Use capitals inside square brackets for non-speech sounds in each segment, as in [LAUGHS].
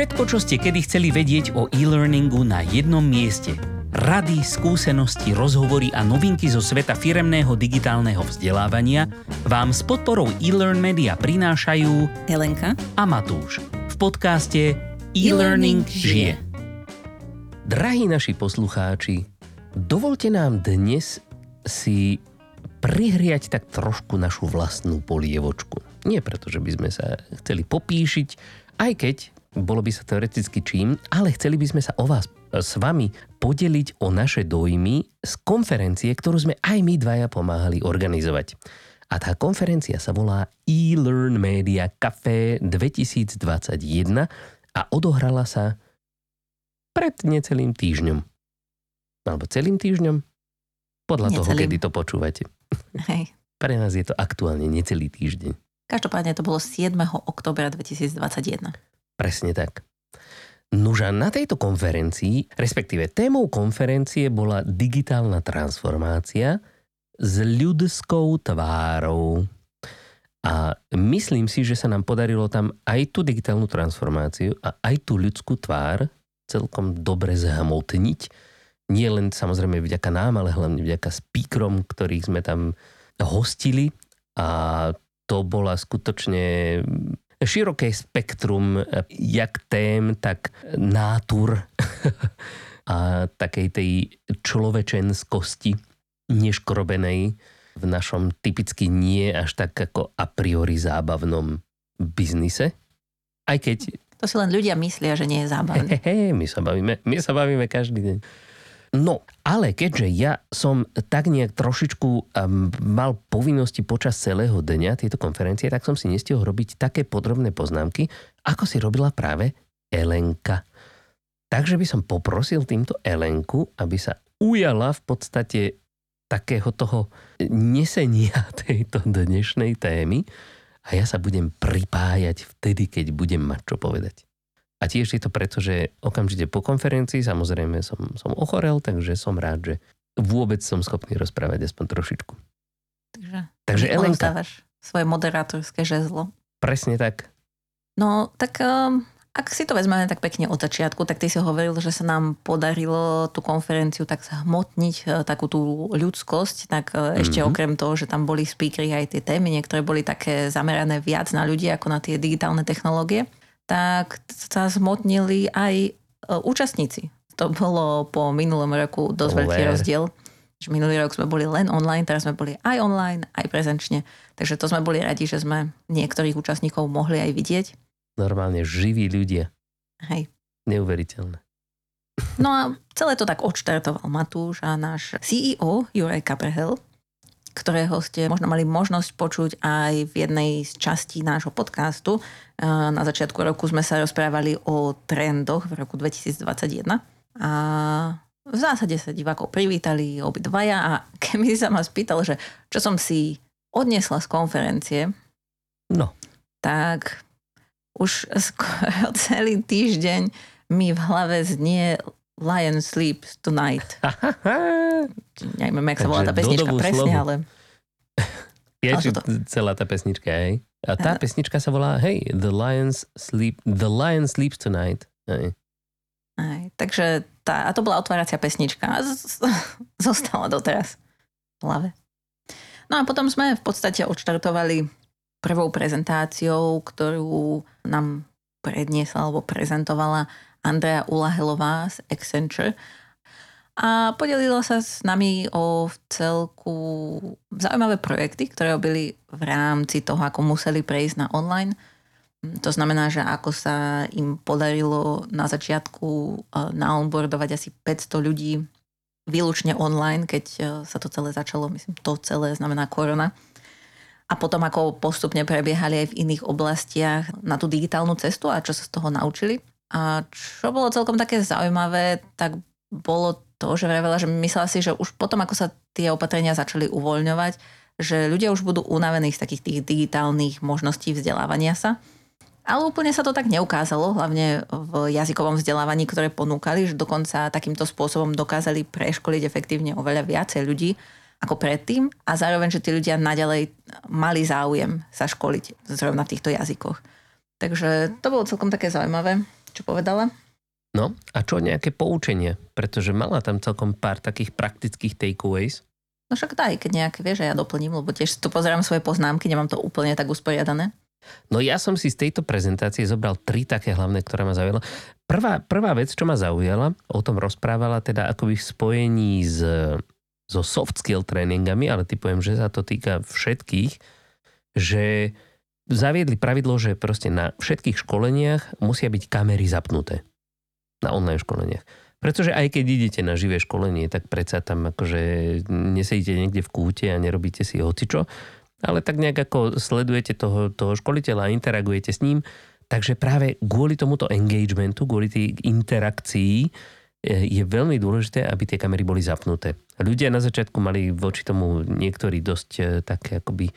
Všetko, čo ste kedy chceli vedieť o e-learningu na jednom mieste. Rady, skúsenosti, rozhovory a novinky zo sveta firemného digitálneho vzdelávania vám s podporou e-learn media prinášajú Helenka a Matúš v podcaste E-Learning žije. Drahí naši poslucháči, dovolte nám dnes si prihriať tak trošku našu vlastnú polievočku. Nie preto, že by sme sa chceli popíšiť, aj keď bolo by sa teoreticky čím, ale chceli by sme sa o vás s vami podeliť o naše dojmy z konferencie, ktorú sme aj my dvaja pomáhali organizovať. A tá konferencia sa volá e-Learn Media Café 2021 a odohrala sa pred necelým týždňom. Alebo celým týždňom? Podľa necelým. toho, kedy to počúvate. Hej. Pre nás je to aktuálne necelý týždeň. Každopádne to bolo 7. oktobra 2021. Presne tak. Nuža na tejto konferencii, respektíve témou konferencie bola digitálna transformácia s ľudskou tvárou. A myslím si, že sa nám podarilo tam aj tú digitálnu transformáciu a aj tú ľudskú tvár celkom dobre zhmotniť. Nie len samozrejme vďaka nám, ale hlavne vďaka speakerom, ktorých sme tam hostili. A to bola skutočne široké spektrum jak tém, tak nátur [LAUGHS] a takej tej človečenskosti neškrobenej v našom typicky nie až tak ako a priori zábavnom biznise. Aj keď... To si len ľudia myslia, že nie je zábavné. [LAUGHS] He, he, my sa bavíme, my sa bavíme každý deň. No, ale keďže ja som tak nejak trošičku mal povinnosti počas celého dňa tieto konferencie, tak som si nestihol robiť také podrobné poznámky, ako si robila práve Elenka. Takže by som poprosil týmto Elenku, aby sa ujala v podstate takého toho nesenia [LAUGHS] tejto dnešnej témy a ja sa budem pripájať vtedy, keď budem mať čo povedať. A tiež je to preto, že okamžite po konferencii samozrejme som, som ochorel, takže som rád, že vôbec som schopný rozprávať aspoň trošičku. Takže, takže Elenka. svoje moderátorské žezlo. Presne tak. No, tak um, ak si to vezmeme tak pekne od začiatku, tak ty si hovoril, že sa nám podarilo tú konferenciu tak zhmotniť, e, takú tú ľudskosť, tak mm-hmm. ešte okrem toho, že tam boli speakery aj tie témy, niektoré boli také zamerané viac na ľudí ako na tie digitálne technológie tak sa zmotnili aj e, účastníci. To bolo po minulom roku dosť Dobre. veľký rozdiel. Minulý rok sme boli len online, teraz sme boli aj online, aj prezenčne. Takže to sme boli radi, že sme niektorých účastníkov mohli aj vidieť. Normálne živí ľudia. Hej. Neuveriteľné. No a celé to tak odštartoval Matúš a náš CEO Juraj Kaprehel, ktorého ste možno mali možnosť počuť aj v jednej z častí nášho podcastu. Na začiatku roku sme sa rozprávali o trendoch v roku 2021 a v zásade sa divákov privítali obidvaja a [LAUGHS] keby sa ma spýtal, že čo som si odniesla z konferencie, no. tak už skoro [LAUGHS] celý týždeň mi v hlave znie Lion Sleeps Tonight. [LAUGHS] Neviem, jak sa volá tá pesnička presne, ale... [LAUGHS] Je či to... celá tá pesnička, hej? A tá uh, pesnička sa volá, hej, The Lions Sleep, The Lion Sleeps Tonight. Hej. Aj, takže tá, a to bola otváracia pesnička a z, z, [LAUGHS] zostala doteraz v hlave. No a potom sme v podstate odštartovali prvou prezentáciou, ktorú nám predniesla alebo prezentovala Andrea Ulahelová z Accenture. A podelila sa s nami o celku zaujímavé projekty, ktoré robili v rámci toho, ako museli prejsť na online. To znamená, že ako sa im podarilo na začiatku e, naonboardovať asi 500 ľudí výlučne online, keď e, sa to celé začalo, myslím, to celé znamená korona. A potom ako postupne prebiehali aj v iných oblastiach na tú digitálnu cestu a čo sa z toho naučili. A čo bolo celkom také zaujímavé, tak bolo to, že vravela, že myslela si, že už potom, ako sa tie opatrenia začali uvoľňovať, že ľudia už budú unavení z takých tých digitálnych možností vzdelávania sa. Ale úplne sa to tak neukázalo, hlavne v jazykovom vzdelávaní, ktoré ponúkali, že dokonca takýmto spôsobom dokázali preškoliť efektívne oveľa viacej ľudí ako predtým a zároveň, že tí ľudia naďalej mali záujem sa školiť zrovna v týchto jazykoch. Takže to bolo celkom také zaujímavé čo povedala. No a čo nejaké poučenie? Pretože mala tam celkom pár takých praktických takeaways. No však daj, keď nejaké, vieš, ja doplním, lebo tiež tu pozerám svoje poznámky, nemám to úplne tak usporiadané. No ja som si z tejto prezentácie zobral tri také hlavné, ktoré ma zaujala. Prvá, prvá vec, čo ma zaujala, o tom rozprávala teda akoby v spojení s, so soft skill tréningami, ale typujem, že sa to týka všetkých, že zaviedli pravidlo, že proste na všetkých školeniach musia byť kamery zapnuté. Na online školeniach. Pretože aj keď idete na živé školenie, tak predsa tam akože nesedíte niekde v kúte a nerobíte si hocičo, ale tak nejak ako sledujete toho, toho školiteľa a interagujete s ním. Takže práve kvôli tomuto engagementu, kvôli tej interakcii e, je veľmi dôležité, aby tie kamery boli zapnuté. Ľudia na začiatku mali voči tomu niektorí dosť e, také akoby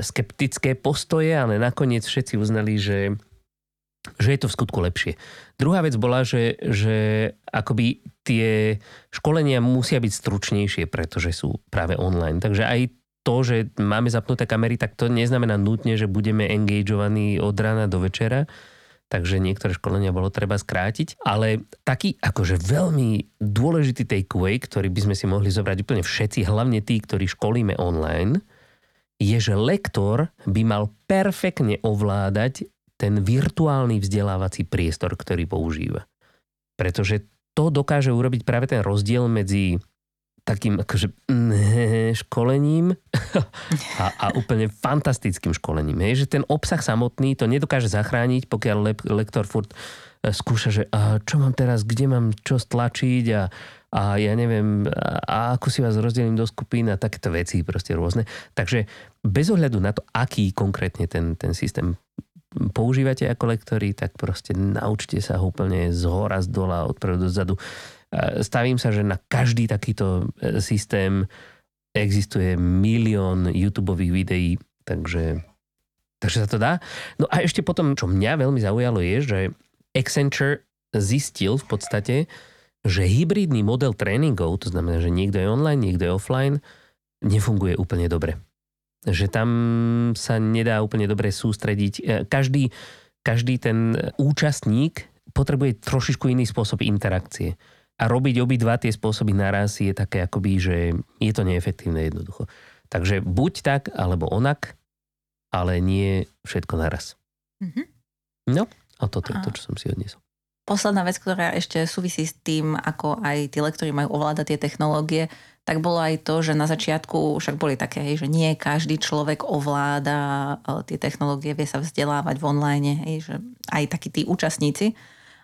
skeptické postoje, ale nakoniec všetci uznali, že že je to v skutku lepšie. Druhá vec bola, že, že akoby tie školenia musia byť stručnejšie, pretože sú práve online. Takže aj to, že máme zapnuté kamery, tak to neznamená nutne, že budeme engageovaní od rána do večera. Takže niektoré školenia bolo treba skrátiť. Ale taký akože veľmi dôležitý takeaway, ktorý by sme si mohli zobrať úplne všetci, hlavne tí, ktorí školíme online, je, že lektor by mal perfektne ovládať ten virtuálny vzdelávací priestor, ktorý používa. Pretože to dokáže urobiť práve ten rozdiel medzi takým akože školením [LAUGHS] a, a úplne fantastickým školením. Hej? Že ten obsah samotný to nedokáže zachrániť, pokiaľ le, lektor furt e, skúša, že a čo mám teraz, kde mám čo stlačiť a, a ja neviem, a, ako si vás rozdelím do skupín a takéto veci proste rôzne. Takže bez ohľadu na to, aký konkrétne ten, ten systém používate ako lektori, tak proste naučte sa ho úplne z hora, z dola, od do zadu. Stavím sa, že na každý takýto e, systém existuje milión YouTube videí, takže, takže sa to dá. No a ešte potom, čo mňa veľmi zaujalo je, že Accenture zistil v podstate, že hybridný model tréningov, to znamená, že niekto je online, niekto je offline, nefunguje úplne dobre že tam sa nedá úplne dobre sústrediť. E, každý, každý ten účastník potrebuje trošičku iný spôsob interakcie. A robiť obidva tie spôsoby naraz je také akoby, že je to neefektívne jednoducho. Takže buď tak, alebo onak, ale nie všetko naraz. Mm-hmm. No, a toto je to, čo som si odniesol. Posledná vec, ktorá ešte súvisí s tým, ako aj tí lektori majú ovládať tie technológie, tak bolo aj to, že na začiatku však boli také, že nie každý človek ovláda e, tie technológie, vie sa vzdelávať v online, že aj takí tí účastníci,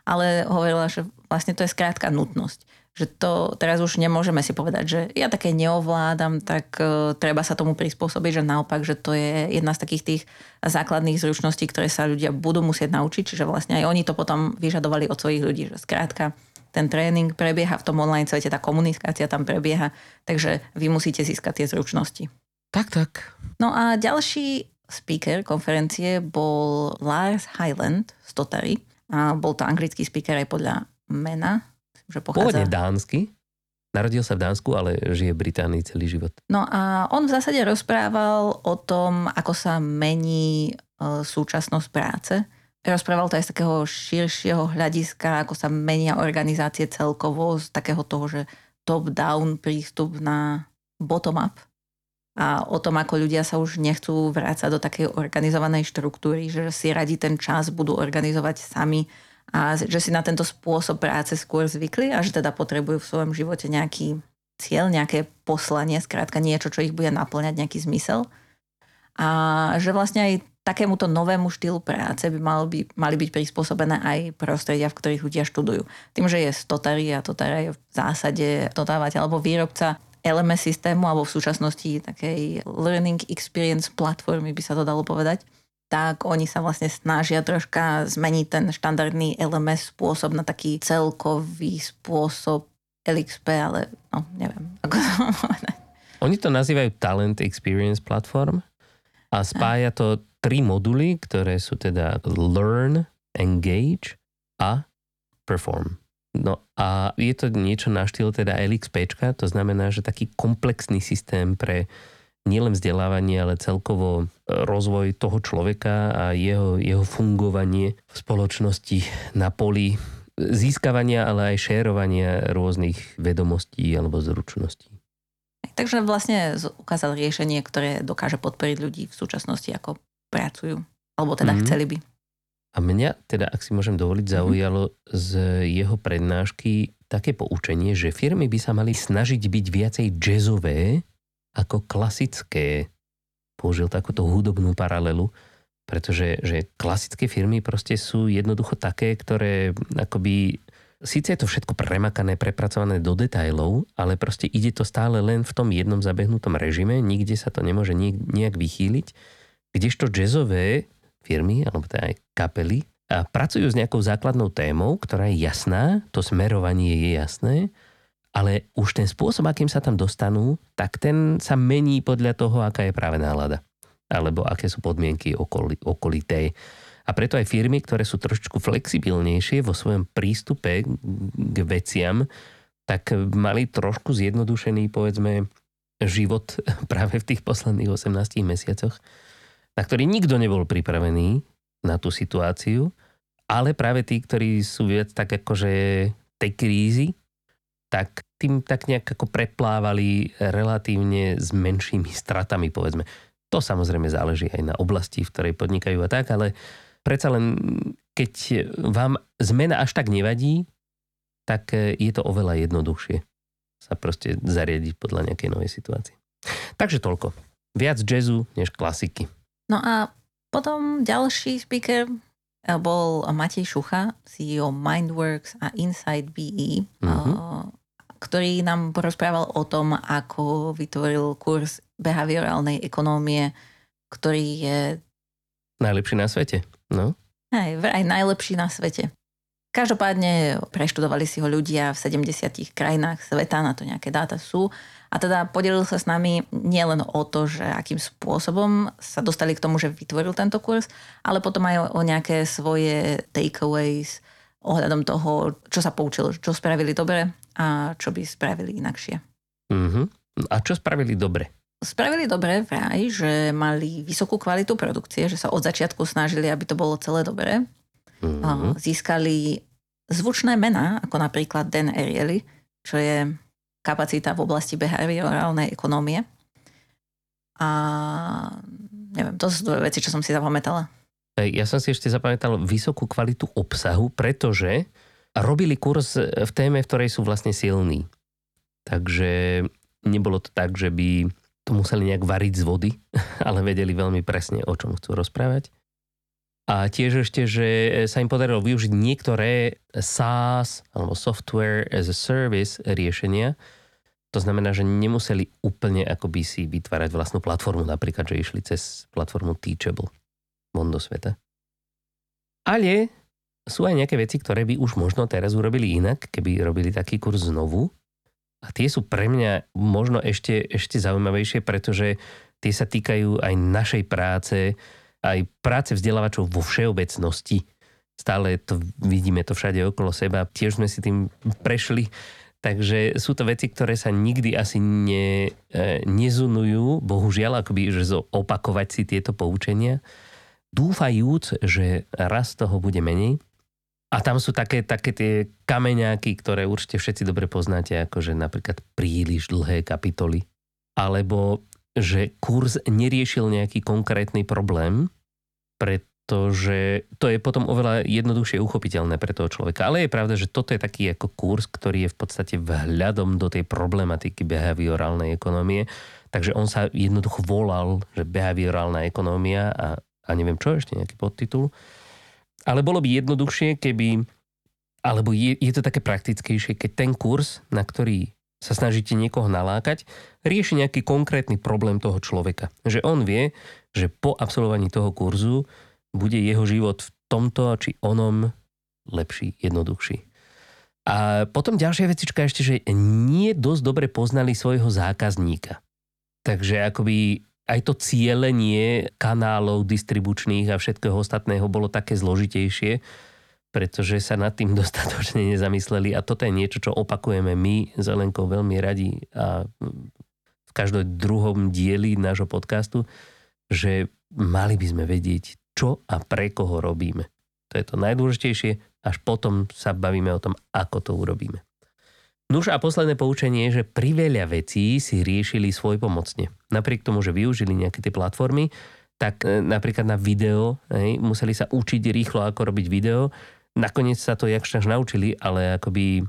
ale hovorila, že vlastne to je skrátka nutnosť. Že to teraz už nemôžeme si povedať, že ja také neovládam, tak uh, treba sa tomu prispôsobiť, že naopak, že to je jedna z takých tých základných zručností, ktoré sa ľudia budú musieť naučiť, čiže vlastne aj oni to potom vyžadovali od svojich ľudí, že skrátka ten tréning prebieha v tom online svete, tá komunikácia tam prebieha, takže vy musíte získať tie zručnosti. Tak, tak. No a ďalší speaker konferencie bol Lars Highland z Totary. A bol to anglický speaker aj podľa mena. Že pochádza... Pôvodne dánsky. Narodil sa v Dánsku, ale žije v Británii celý život. No a on v zásade rozprával o tom, ako sa mení e, súčasnosť práce rozprával to aj z takého širšieho hľadiska, ako sa menia organizácie celkovo, z takého toho, že top-down prístup na bottom-up a o tom, ako ľudia sa už nechcú vrácať do takej organizovanej štruktúry, že si radi ten čas budú organizovať sami a že si na tento spôsob práce skôr zvykli a že teda potrebujú v svojom živote nejaký cieľ, nejaké poslanie, skrátka niečo, čo ich bude naplňať, nejaký zmysel. A že vlastne aj takémuto novému štýlu práce by, mal by mali byť prispôsobené aj prostredia, v ktorých ľudia študujú. Tým, že je Stotary a Totara je v zásade dodávateľ alebo výrobca LMS systému alebo v súčasnosti takej Learning Experience platformy by sa to dalo povedať, tak oni sa vlastne snažia troška zmeniť ten štandardný LMS spôsob na taký celkový spôsob LXP, ale no, neviem, ako to. [LAUGHS] Oni to nazývajú Talent Experience Platform a spája to tri moduly, ktoré sú teda Learn, Engage a Perform. No a je to niečo na štýl teda LXP, to znamená, že taký komplexný systém pre nielen vzdelávanie, ale celkovo rozvoj toho človeka a jeho, jeho fungovanie v spoločnosti na poli získavania, ale aj šérovania rôznych vedomostí alebo zručností. Takže vlastne ukázal riešenie, ktoré dokáže podporiť ľudí v súčasnosti, ako pracujú. Alebo teda mm-hmm. chceli by. A mňa teda, ak si môžem dovoliť, mhm. zaujalo z jeho prednášky také poučenie, že firmy by sa mali snažiť byť viacej jazzové ako klasické. Použil takúto hudobnú paralelu, pretože že klasické firmy proste sú jednoducho také, ktoré akoby Sice je to všetko premakané, prepracované do detajlov, ale proste ide to stále len v tom jednom zabehnutom režime, nikde sa to nemôže nejak vychýliť. Kdežto jazzové firmy, alebo teda aj kapely, a pracujú s nejakou základnou témou, ktorá je jasná, to smerovanie je jasné, ale už ten spôsob, akým sa tam dostanú, tak ten sa mení podľa toho, aká je práve nálada. Alebo aké sú podmienky okoli, okolitej. A preto aj firmy, ktoré sú trošičku flexibilnejšie vo svojom prístupe k veciam, tak mali trošku zjednodušený, povedzme, život [LAUGHS] práve v tých posledných 18 mesiacoch, na ktorý nikto nebol pripravený na tú situáciu, ale práve tí, ktorí sú viac tak akože tej krízy, tak tým tak nejak ako preplávali relatívne s menšími stratami, povedzme. To samozrejme záleží aj na oblasti, v ktorej podnikajú a tak, ale predsa len keď vám zmena až tak nevadí, tak je to oveľa jednoduchšie sa proste zariadiť podľa nejakej novej situácie. Takže toľko. Viac jazzu než klasiky. No a potom ďalší speaker eh, bol Matej Šucha, CEO Mindworks a Inside BE, mm-hmm. Ktorý nám porozprával o tom, ako vytvoril kurz behaviorálnej ekonómie, ktorý je... Najlepší na svete, no? Aj, aj najlepší na svete. Každopádne preštudovali si ho ľudia v 70 krajinách sveta, na to nejaké dáta sú a teda podelil sa s nami nielen o to, že akým spôsobom sa dostali k tomu, že vytvoril tento kurz, ale potom aj o nejaké svoje takeaways ohľadom toho, čo sa poučil, čo spravili dobre a čo by spravili inakšie. Mm-hmm. A čo spravili dobre? Spravili dobre vraj, že mali vysokú kvalitu produkcie, že sa od začiatku snažili, aby to bolo celé dobré. Mm-hmm. Získali zvučné mená, ako napríklad Dan Ariely, čo je kapacita v oblasti behaviorálnej ekonomie. A neviem, to sú dve veci, čo som si zapamätala. Ja som si ešte zapamätal vysokú kvalitu obsahu, pretože robili kurz v téme, v ktorej sú vlastne silní. Takže nebolo to tak, že by to museli nejak variť z vody, [LAUGHS] ale vedeli veľmi presne, o čom chcú rozprávať. A tiež ešte, že sa im podarilo využiť niektoré SaaS alebo Software as a Service riešenia. To znamená, že nemuseli úplne akoby si vytvárať vlastnú platformu, napríklad, že išli cez platformu Teachable von sveta. Ale sú aj nejaké veci, ktoré by už možno teraz urobili inak, keby robili taký kurz znovu. A tie sú pre mňa možno ešte, ešte zaujímavejšie, pretože tie sa týkajú aj našej práce, aj práce vzdelávačov vo všeobecnosti. Stále to vidíme to všade okolo seba. Tiež sme si tým prešli. Takže sú to veci, ktoré sa nikdy asi ne, e, nezunujú, bohužiaľ, akoby, že opakovať si tieto poučenia, dúfajúc, že raz toho bude menej. A tam sú také, také tie kameňáky, ktoré určite všetci dobre poznáte, akože napríklad príliš dlhé kapitoly, alebo že kurz neriešil nejaký konkrétny problém, pretože to je potom oveľa jednoduchšie uchopiteľné pre toho človeka. Ale je pravda, že toto je taký ako kurz, ktorý je v podstate vhľadom do tej problematiky behaviorálnej ekonomie. Takže on sa jednoducho volal, že behaviorálna ekonomia a, a neviem čo, ešte nejaký podtitul. Ale bolo by jednoduchšie, keby, alebo je, je to také praktickejšie, keď ten kurz, na ktorý sa snažíte niekoho nalákať, rieši nejaký konkrétny problém toho človeka. Že on vie, že po absolvovaní toho kurzu bude jeho život v tomto či onom lepší, jednoduchší. A potom ďalšia vecička ešte, že nie dosť dobre poznali svojho zákazníka. Takže akoby aj to cielenie kanálov distribučných a všetkého ostatného bolo také zložitejšie, pretože sa nad tým [LAUGHS] dostatočne nezamysleli a toto je niečo, čo opakujeme my s veľmi radi a v každom druhom dieli nášho podcastu, že mali by sme vedieť, čo a pre koho robíme. To je to najdôležitejšie, až potom sa bavíme o tom, ako to urobíme. Nuž a posledné poučenie je, že pri veľa vecí si riešili svoj pomocne. Napriek tomu, že využili nejaké tie platformy, tak e, napríklad na video, hej, museli sa učiť rýchlo, ako robiť video. Nakoniec sa to jakž naučili, ale akoby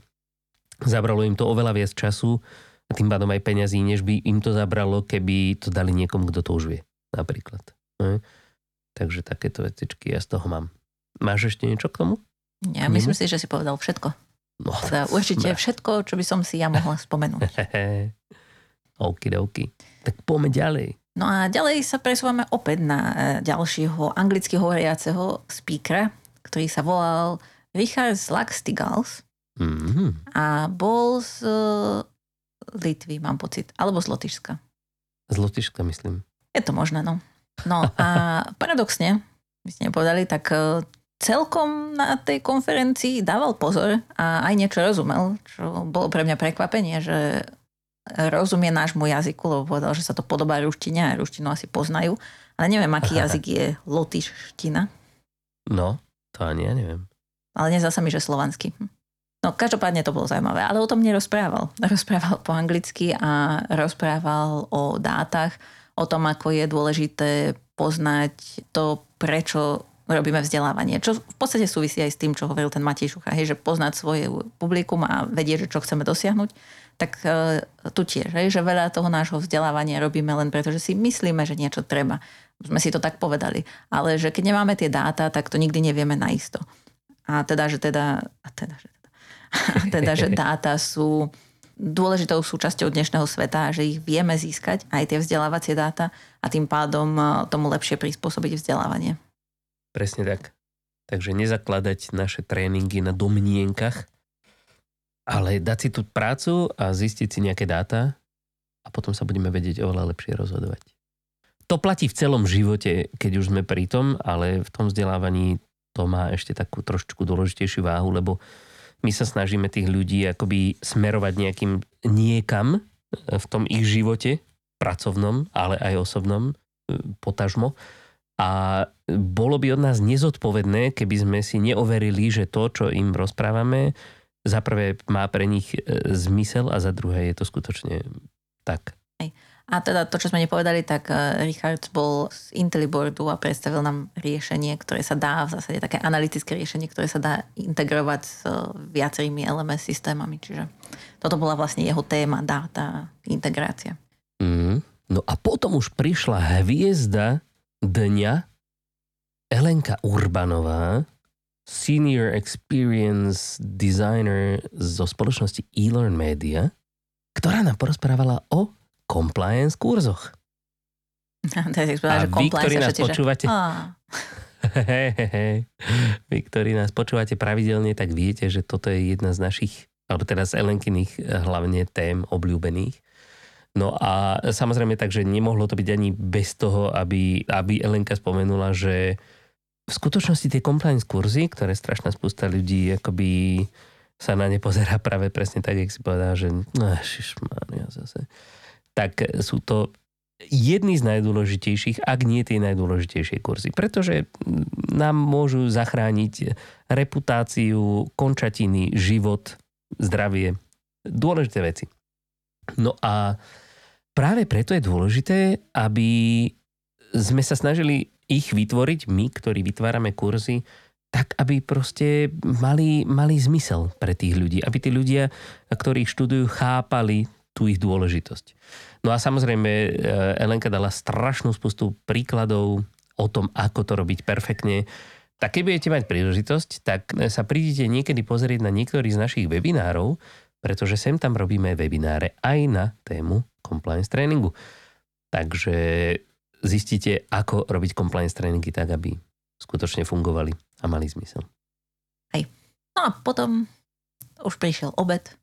zabralo im to oveľa viac času a tým pádom aj peňazí, než by im to zabralo, keby to dali niekomu, kto to už vie. Napríklad. Hej. Takže takéto vecičky ja z toho mám. Máš ešte niečo k tomu? Ja myslím si, že si povedal všetko. No, teda určite sme. všetko, čo by som si ja mohla spomenúť. [LAUGHS] oky. Tak poďme ďalej. No a ďalej sa presúvame opäť na e, ďalšieho anglicky hovoriaceho speakera, ktorý sa volal Richard Slagstigals mm-hmm. a bol z e, Litvy, mám pocit, alebo z Lotyšska. Z Lotyšska, myslím. Je to možné, no. No a [LAUGHS] paradoxne, my ste nepovedali, tak e, celkom na tej konferencii dával pozor a aj niečo rozumel, čo bolo pre mňa prekvapenie, že rozumie nášmu jazyku, lebo povedal, že sa to podobá ruštine a ruštinu asi poznajú. Ale neviem, aký Aha. [LAUGHS] jazyk je lotyština. No, to ani ja neviem. Ale nezdá sa mi, že slovanský. No, každopádne to bolo zaujímavé, ale o tom nerozprával. Rozprával po anglicky a rozprával o dátach, o tom, ako je dôležité poznať to, prečo robíme vzdelávanie. Čo v podstate súvisí aj s tým, čo hovoril ten Matej Šucha, hej, že poznať svoje publikum a vedieť, že čo chceme dosiahnuť. Tak e, tu tiež, hej, že veľa toho nášho vzdelávania robíme len preto, že si myslíme, že niečo treba. Sme si to tak povedali. Ale že keď nemáme tie dáta, tak to nikdy nevieme naisto. A teda, že teda, a teda, že teda, a teda, že dáta sú dôležitou súčasťou dnešného sveta, že ich vieme získať, aj tie vzdelávacie dáta a tým pádom e, tomu lepšie prispôsobiť vzdelávanie. Presne tak. Takže nezakladať naše tréningy na domnienkach, ale dať si tú prácu a zistiť si nejaké dáta a potom sa budeme vedieť oveľa lepšie rozhodovať. To platí v celom živote, keď už sme pri tom, ale v tom vzdelávaní to má ešte takú trošku dôležitejšiu váhu, lebo my sa snažíme tých ľudí akoby smerovať nejakým niekam v tom ich živote, pracovnom, ale aj osobnom, e, potažmo. A bolo by od nás nezodpovedné, keby sme si neoverili, že to, čo im rozprávame, za prvé má pre nich e, zmysel a za druhé je to skutočne tak. A teda to, čo sme nepovedali, tak e, Richard bol z Intelliboardu a predstavil nám riešenie, ktoré sa dá, v zásade také analytické riešenie, ktoré sa dá integrovať s e, viacerými LMS systémami. Čiže toto bola vlastne jeho téma, dáta, integrácia. Mm. No a potom už prišla hviezda dňa Elenka Urbanová, Senior Experience Designer zo spoločnosti eLearn Media, ktorá nám porozprávala o compliance kurzoch. [LAUGHS] A vy, ktorí nás počúvate... [LAUGHS] vy, ktorí nás počúvate pravidelne, tak viete, že toto je jedna z našich, alebo teda z Elenkyných hlavne tém obľúbených. No a samozrejme takže nemohlo to byť ani bez toho, aby, aby Elenka spomenula, že v skutočnosti tie compliance kurzy, ktoré strašná spústa ľudí akoby sa na ne pozera práve presne tak, jak si povedal, že no, zase. Tak sú to jedny z najdôležitejších, ak nie tie najdôležitejšie kurzy. Pretože nám môžu zachrániť reputáciu, končatiny, život, zdravie. Dôležité veci. No a práve preto je dôležité, aby sme sa snažili ich vytvoriť, my, ktorí vytvárame kurzy, tak, aby proste mali, mali zmysel pre tých ľudí. Aby tí ľudia, ktorí študujú, chápali tú ich dôležitosť. No a samozrejme, eh, Elenka dala strašnú spustu príkladov o tom, ako to robiť perfektne. Tak keď budete mať príležitosť, tak sa prídete niekedy pozrieť na niektorý z našich webinárov, pretože sem tam robíme webináre aj na tému compliance tréningu. Takže zistíte, ako robiť compliance tréningy tak, aby skutočne fungovali a mali zmysel. Hej. No a potom už prišiel obed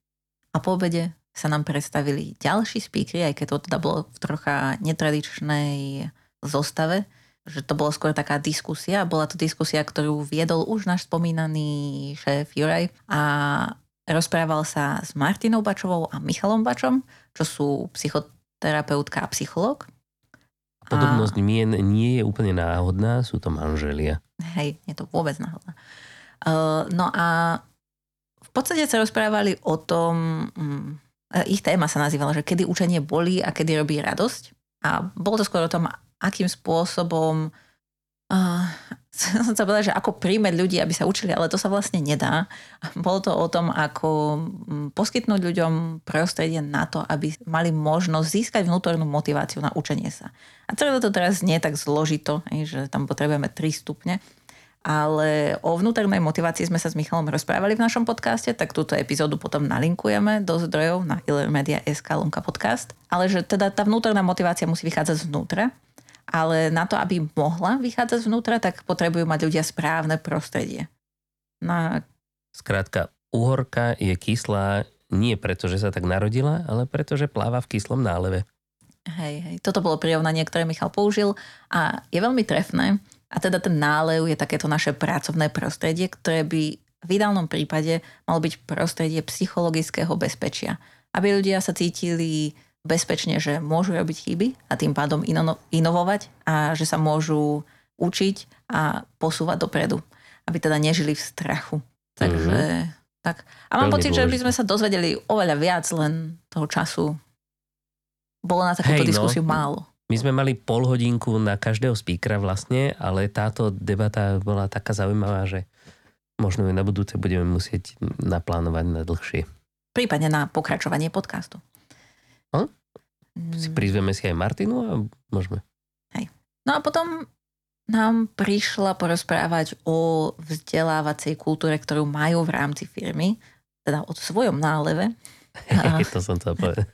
a po obede sa nám predstavili ďalší speakery, aj keď to teda bolo v trocha netradičnej zostave, že to bolo skôr taká diskusia. Bola to diskusia, ktorú viedol už náš spomínaný šéf Juraj a rozprával sa s Martinou Bačovou a Michalom Bačom, čo sú psycho, terapeutka a psychológ. Podobnosť a... mien nie je úplne náhodná, sú to manželia. Hej, je to vôbec náhodná. Uh, no a v podstate sa rozprávali o tom, um, ich téma sa nazývala, že kedy učenie bolí a kedy robí radosť. A bolo to skôr o tom, akým spôsobom uh, [LAUGHS] som sa povedala, že ako príjmeť ľudí, aby sa učili, ale to sa vlastne nedá. Bolo to o tom, ako mm, poskytnúť ľuďom prostredie na to, aby mali možnosť získať vnútornú motiváciu na učenie sa. A celé to teraz nie je tak zložito, že tam potrebujeme 3 stupne, ale o vnútornej motivácii sme sa s Michalom rozprávali v našom podcaste, tak túto epizódu potom nalinkujeme do zdrojov na illermedia.sk podcast. Ale že teda tá vnútorná motivácia musí vychádzať zvnútra ale na to, aby mohla vychádzať zvnútra, tak potrebujú mať ľudia správne prostredie. Na... Skrátka, uhorka je kyslá nie preto, že sa tak narodila, ale preto, že pláva v kyslom náleve. Hej, hej. Toto bolo prirovnanie, ktoré Michal použil a je veľmi trefné. A teda ten nálev je takéto naše pracovné prostredie, ktoré by v ideálnom prípade malo byť prostredie psychologického bezpečia. Aby ľudia sa cítili bezpečne, že môžu robiť chyby a tým pádom ino- inovovať a že sa môžu učiť a posúvať dopredu. Aby teda nežili v strachu. Takže mm-hmm. tak. A mám Veľmi pocit, dôležité. že by sme sa dozvedeli oveľa viac, len toho času bolo na takúto Hej, no. diskusiu no. málo. My sme mali pol hodinku na každého speakera vlastne, ale táto debata bola taká zaujímavá, že možno ju na budúce budeme musieť naplánovať na dlhšie. Prípadne na pokračovanie podcastu. Hm? Si mm. prizveme si aj Martinu a môžeme. Hej. No a potom nám prišla porozprávať o vzdelávacej kultúre, ktorú majú v rámci firmy, teda o svojom náleve. to som to povedal.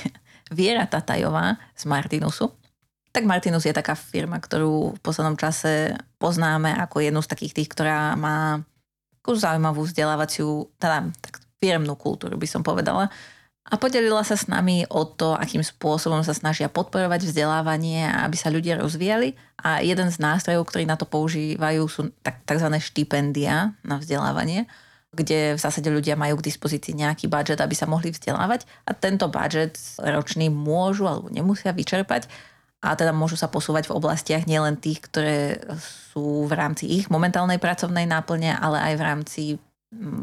[LAUGHS] Viera Tatajová z Martinusu. Tak Martinus je taká firma, ktorú v poslednom čase poznáme ako jednu z takých tých, ktorá má takú zaujímavú vzdelávaciu, teda tak firmnú kultúru by som povedala a podelila sa s nami o to, akým spôsobom sa snažia podporovať vzdelávanie, aby sa ľudia rozvíjali. A jeden z nástrojov, ktorý na to používajú, sú tzv. štipendia na vzdelávanie, kde v zásade ľudia majú k dispozícii nejaký budget, aby sa mohli vzdelávať a tento budget ročný môžu alebo nemusia vyčerpať a teda môžu sa posúvať v oblastiach nielen tých, ktoré sú v rámci ich momentálnej pracovnej náplne, ale aj v rámci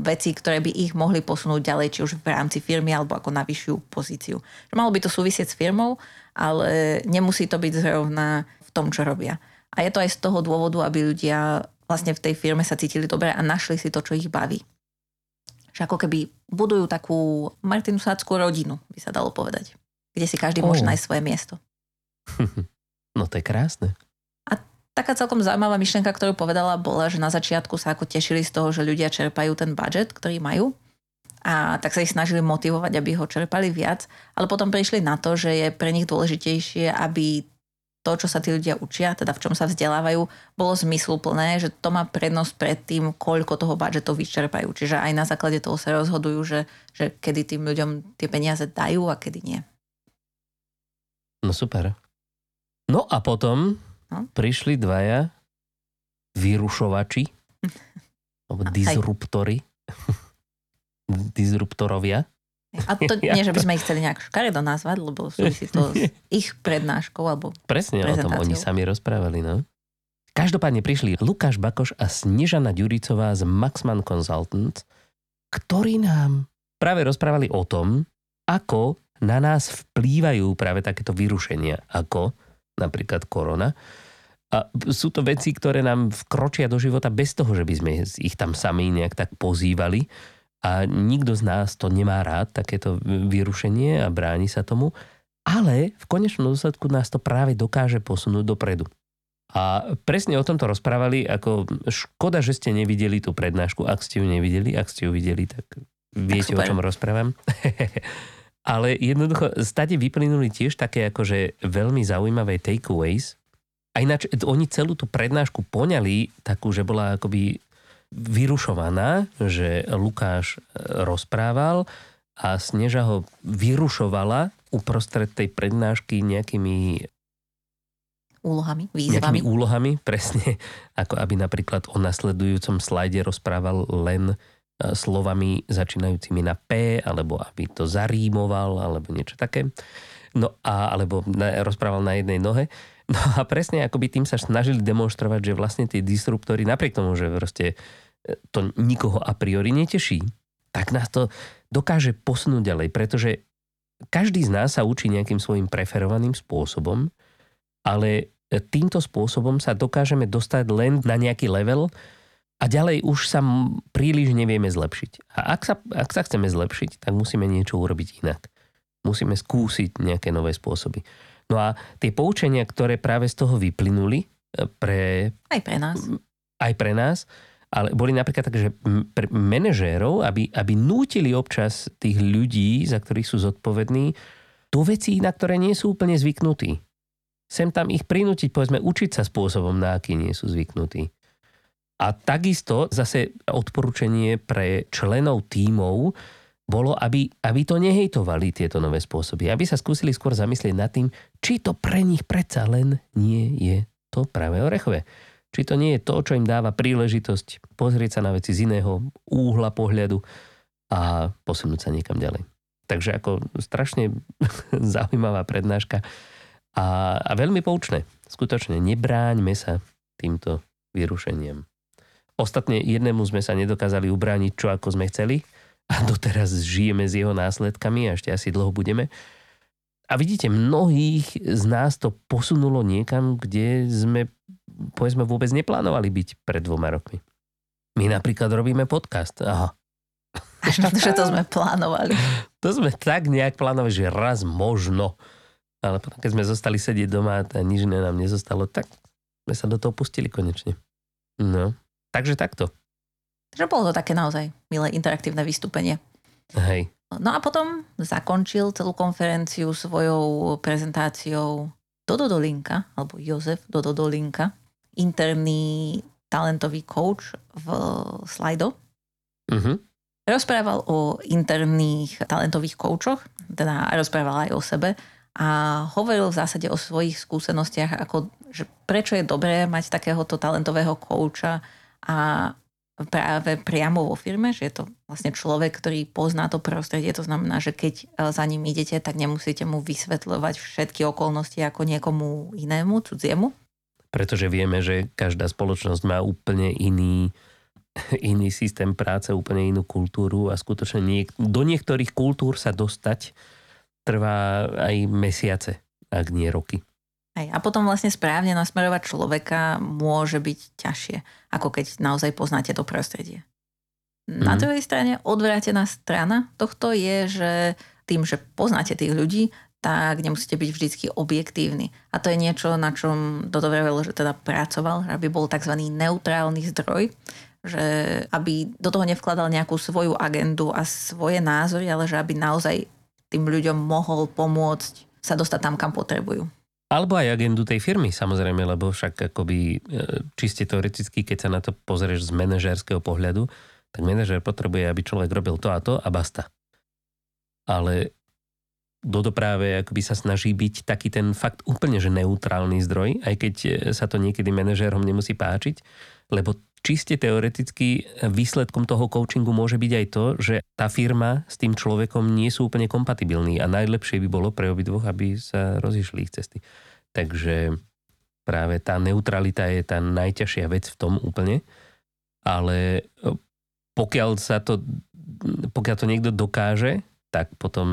veci, ktoré by ich mohli posunúť ďalej, či už v rámci firmy alebo ako na vyššiu pozíciu. Malo by to súvisieť s firmou, ale nemusí to byť zrovna v tom, čo robia. A je to aj z toho dôvodu, aby ľudia vlastne v tej firme sa cítili dobre a našli si to, čo ich baví. Že ako keby budujú takú martinusáckú rodinu, by sa dalo povedať. Kde si každý oh. môže nájsť svoje miesto. [LAUGHS] No to je krásne. Taká celkom zaujímavá myšlienka, ktorú povedala, bola, že na začiatku sa ako tešili z toho, že ľudia čerpajú ten budget, ktorý majú a tak sa ich snažili motivovať, aby ho čerpali viac, ale potom prišli na to, že je pre nich dôležitejšie, aby to, čo sa tí ľudia učia, teda v čom sa vzdelávajú, bolo zmysluplné, že to má prednosť pred tým, koľko toho budžetu vyčerpajú. Čiže aj na základe toho sa rozhodujú, že, že kedy tým ľuďom tie peniaze dajú a kedy nie. No super. No a potom No? Prišli dvaja vyrušovači, alebo disruptory, [LAUGHS] disruptorovia. A to [LAUGHS] nie, že by sme ich chceli nejak škaredo nazvať, lebo súvisí to s [LAUGHS] ich prednáškou alebo Presne o tom oni sami rozprávali, no. Každopádne prišli Lukáš Bakoš a Snežana Ďuricová z Maxman Consultants, ktorí nám práve rozprávali o tom, ako na nás vplývajú práve takéto vyrušenia, ako napríklad korona. A sú to veci, ktoré nám vkročia do života bez toho, že by sme ich tam sami nejak tak pozývali. A nikto z nás to nemá rád, takéto vyrušenie a bráni sa tomu. Ale v konečnom dôsledku nás to práve dokáže posunúť dopredu. A presne o tomto rozprávali, ako škoda, že ste nevideli tú prednášku. Ak ste ju nevideli, ak ste ju videli, tak viete, tak o čom rozprávam. [LAUGHS] Ale jednoducho, stade vyplynuli tiež také akože veľmi zaujímavé takeaways. A ináč, oni celú tú prednášku poňali takú, že bola akoby vyrušovaná, že Lukáš e, rozprával a Sneža ho vyrušovala uprostred tej prednášky nejakými úlohami, výzvami. Nejakými úlohami, presne, [LAUGHS] ako aby napríklad o nasledujúcom slajde rozprával len E, slovami začínajúcimi na P, alebo aby to zarímoval, alebo niečo také. No a, alebo na, rozprával na jednej nohe. No a presne akoby tým sa snažili demonstrovať, že vlastne tie disruptory, napriek tomu, že proste e, to nikoho a priori neteší, tak nás to dokáže posunúť ďalej, pretože každý z nás sa učí nejakým svojim preferovaným spôsobom, ale týmto spôsobom sa dokážeme dostať len na nejaký level a ďalej už sa príliš nevieme zlepšiť. A ak sa, ak sa chceme zlepšiť, tak musíme niečo urobiť inak. Musíme skúsiť nejaké nové spôsoby. No a tie poučenia, ktoré práve z toho vyplynuli e, pre... Aj pre nás. Aj pre nás, ale boli napríklad tak, že pre manažérov, aby, aby nútili občas tých ľudí, za ktorých sú zodpovední, do vecí, na ktoré nie sú úplne zvyknutí. Sem tam ich prinútiť, povedzme, učiť sa spôsobom, na aký nie sú zvyknutí. A takisto zase odporúčanie pre členov tímov bolo, aby, aby to nehejtovali tieto nové spôsoby. Aby sa skúsili skôr zamyslieť nad tým, či to pre nich predsa len nie je to práve orechové. Či to nie je to, čo im dáva príležitosť pozrieť sa na veci z iného úhla pohľadu a posunúť sa niekam ďalej. Takže ako strašne [LAUGHS] zaujímavá prednáška a, a veľmi poučné. Skutočne nebráňme sa týmto vyrušeniem. Ostatne jednému sme sa nedokázali ubrániť, čo ako sme chceli a doteraz žijeme s jeho následkami a ešte asi dlho budeme. A vidíte, mnohých z nás to posunulo niekam, kde sme povedzme vôbec neplánovali byť pred dvoma rokmi. My napríklad robíme podcast. Aha. Až na to, že to sme plánovali. [LAUGHS] To sme tak nejak plánovali, že raz možno. Ale potom, keď sme zostali sedieť doma a nič nám nezostalo, tak sme sa do toho pustili konečne. No, takže takto. Takže bolo to také naozaj milé interaktívne vystúpenie. Hej. No a potom zakončil celú konferenciu svojou prezentáciou Dodo Dolinka, alebo Jozef Dodo Dolinka, interný talentový coach v Slido. Uh-huh. Rozprával o interných talentových koučoch, teda rozprával aj o sebe a hovoril v zásade o svojich skúsenostiach, ako, že prečo je dobré mať takéhoto talentového kouča a práve priamo vo firme, že je to vlastne človek, ktorý pozná to prostredie, to znamená, že keď e, za ním idete, tak nemusíte mu vysvetľovať všetky okolnosti ako niekomu inému, cudziemu, pretože vieme, že každá spoločnosť má úplne iný, [LAUGHS] iný systém práce, úplne inú kultúru a skutočne niek- do niektorých kultúr sa dostať trvá aj mesiace, ak nie roky. Hej, a potom vlastne správne nasmerovať človeka môže byť ťažšie, ako keď naozaj poznáte to prostredie. Na mm. druhej strane odvrátená strana tohto je, že tým, že poznáte tých ľudí, tak nemusíte byť vždycky objektívni. A to je niečo, na čom Dodo Vrevel, že teda pracoval, aby bol tzv. neutrálny zdroj, že aby do toho nevkladal nejakú svoju agendu a svoje názory, ale že aby naozaj tým ľuďom mohol pomôcť sa dostať tam, kam potrebujú. Alebo aj agendu tej firmy, samozrejme, lebo však akoby e, čiste teoreticky, keď sa na to pozrieš z manažérskeho pohľadu, tak manažér potrebuje, aby človek robil to a to a basta. Ale Dodo práve akoby sa snaží byť taký ten fakt úplne že neutrálny zdroj, aj keď e, sa to niekedy manažérom nemusí páčiť, lebo čiste teoreticky e, výsledkom toho coachingu môže byť aj to, že tá firma s tým človekom nie sú úplne kompatibilní a najlepšie by bolo pre obidvoch, aby sa rozišli ich cesty. Takže práve tá neutralita je tá najťažšia vec v tom úplne, ale e, pokiaľ sa to, pokiaľ to niekto dokáže, tak potom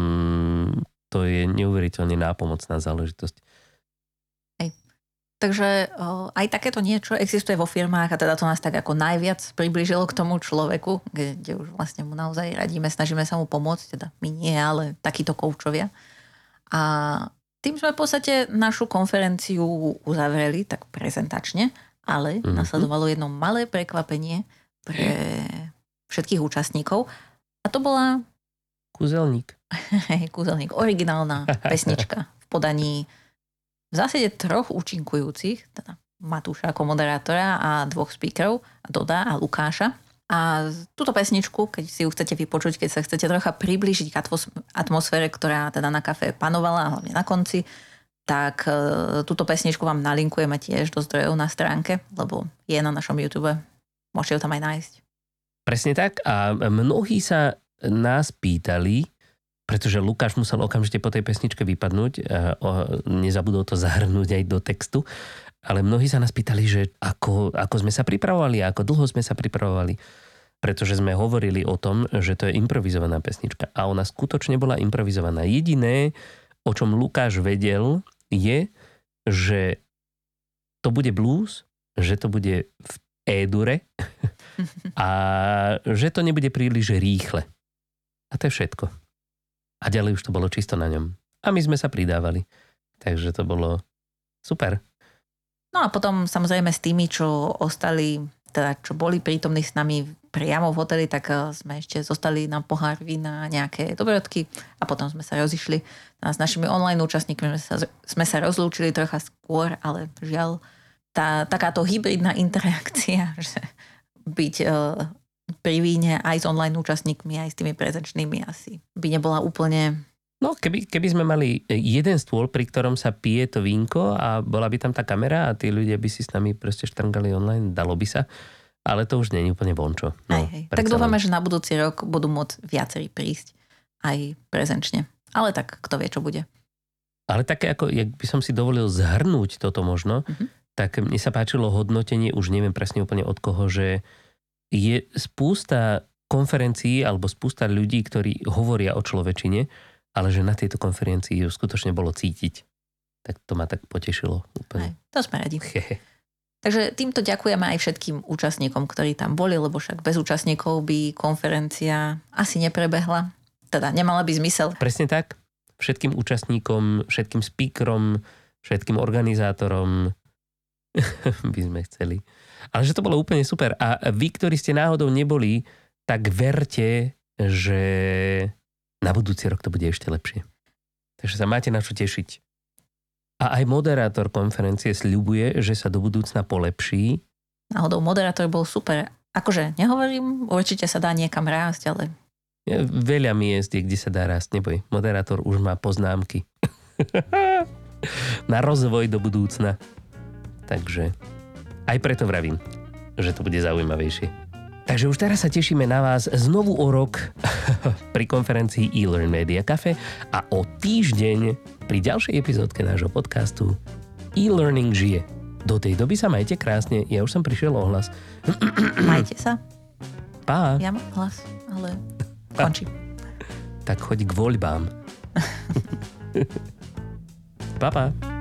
to je neuveriteľne nápomocná záležitosť. Hej. Takže o, aj takéto niečo existuje vo firmách a teda to nás tak ako najviac priblížilo k tomu človeku, kde, kde už vlastne mu naozaj radíme, snažíme sa mu pomôcť, teda my nie, ale takíto koučovia. A tým sme v podstate našu konferenciu uzavreli tak prezentačne, ale mm-hmm. nasledovalo jedno malé prekvapenie pre všetkých účastníkov a to bola Kúzelník. [LAUGHS] Kúzelník. Originálna [LAUGHS] pesnička v podaní v zásade troch účinkujúcich, teda Matúša ako moderátora a dvoch speakerov, Doda a Lukáša. A túto pesničku, keď si ju chcete vypočuť, keď sa chcete trocha priblížiť k atmosfére, ktorá teda na kafe panovala, hlavne na konci, tak e, túto pesničku vám nalinkujeme tiež do zdrojov na stránke, lebo je na našom YouTube. Môžete ju tam aj nájsť. Presne tak a mnohí sa nás pýtali, pretože Lukáš musel okamžite po tej pesničke vypadnúť a nezabudol to zahrnúť aj do textu. Ale mnohí sa nás pýtali, že ako, ako sme sa pripravovali, ako dlho sme sa pripravovali. Pretože sme hovorili o tom, že to je improvizovaná pesnička. A ona skutočne bola improvizovaná. Jediné, o čom Lukáš vedel, je, že to bude blues, že to bude v édure [LAUGHS] a že to nebude príliš rýchle. A to je všetko. A ďalej už to bolo čisto na ňom. A my sme sa pridávali. Takže to bolo super. No a potom samozrejme s tými, čo ostali, teda čo boli prítomní s nami priamo v hoteli, tak eh, sme ešte zostali na pohár vína nejaké dobrodky a potom sme sa rozišli. A s našimi online účastníkmi sme sa, sme sa rozlúčili trocha skôr, ale žiaľ, tá, takáto hybridná [LAUGHS] interakcia, že byť uh, pri víne aj s online účastníkmi, aj s tými prezenčnými asi by nebola úplne... No, keby, keby sme mali jeden stôl, pri ktorom sa pije to vínko a bola by tam tá kamera a tí ľudia by si s nami proste štrngali online, dalo by sa. Ale to už nie je úplne vončo. No, hej, hej. Tak dúfame, že na budúci rok budú môcť viacerí prísť aj prezenčne. Ale tak, kto vie, čo bude. Ale také ako, jak by som si dovolil zhrnúť toto možno, mm-hmm. tak mne sa páčilo hodnotenie, už neviem presne úplne od koho, že je spústa konferencií alebo spústa ľudí, ktorí hovoria o človečine, ale že na tejto konferencii ju skutočne bolo cítiť. Tak to ma tak potešilo úplne. Aj, to sme radi. Takže týmto ďakujeme aj všetkým účastníkom, ktorí tam boli, lebo však bez účastníkov by konferencia asi neprebehla. Teda nemala by zmysel. Presne tak. Všetkým účastníkom, všetkým speakerom, všetkým organizátorom [LAUGHS] by sme chceli ale že to bolo úplne super. A vy, ktorí ste náhodou neboli, tak verte, že na budúci rok to bude ešte lepšie. Takže sa máte na čo tešiť. A aj moderátor konferencie sľubuje, že sa do budúcna polepší. Náhodou moderátor bol super. Akože nehovorím, určite sa dá niekam rásť, ale... Veľa miest je, kde sa dá rásť, neboj. Moderátor už má poznámky. [LAUGHS] na rozvoj do budúcna. Takže aj preto vravím, že to bude zaujímavejšie. Takže už teraz sa tešíme na vás znovu o rok [LAUGHS] pri konferencii eLearn Media Cafe a o týždeň pri ďalšej epizódke nášho podcastu e-learning žije. Do tej doby sa majte krásne, ja už som prišiel o hlas. [CLEARS THROAT] Majte sa. Pá. Ja mám hlas, ale končí. tak choď k voľbám. [LAUGHS] pa, pa.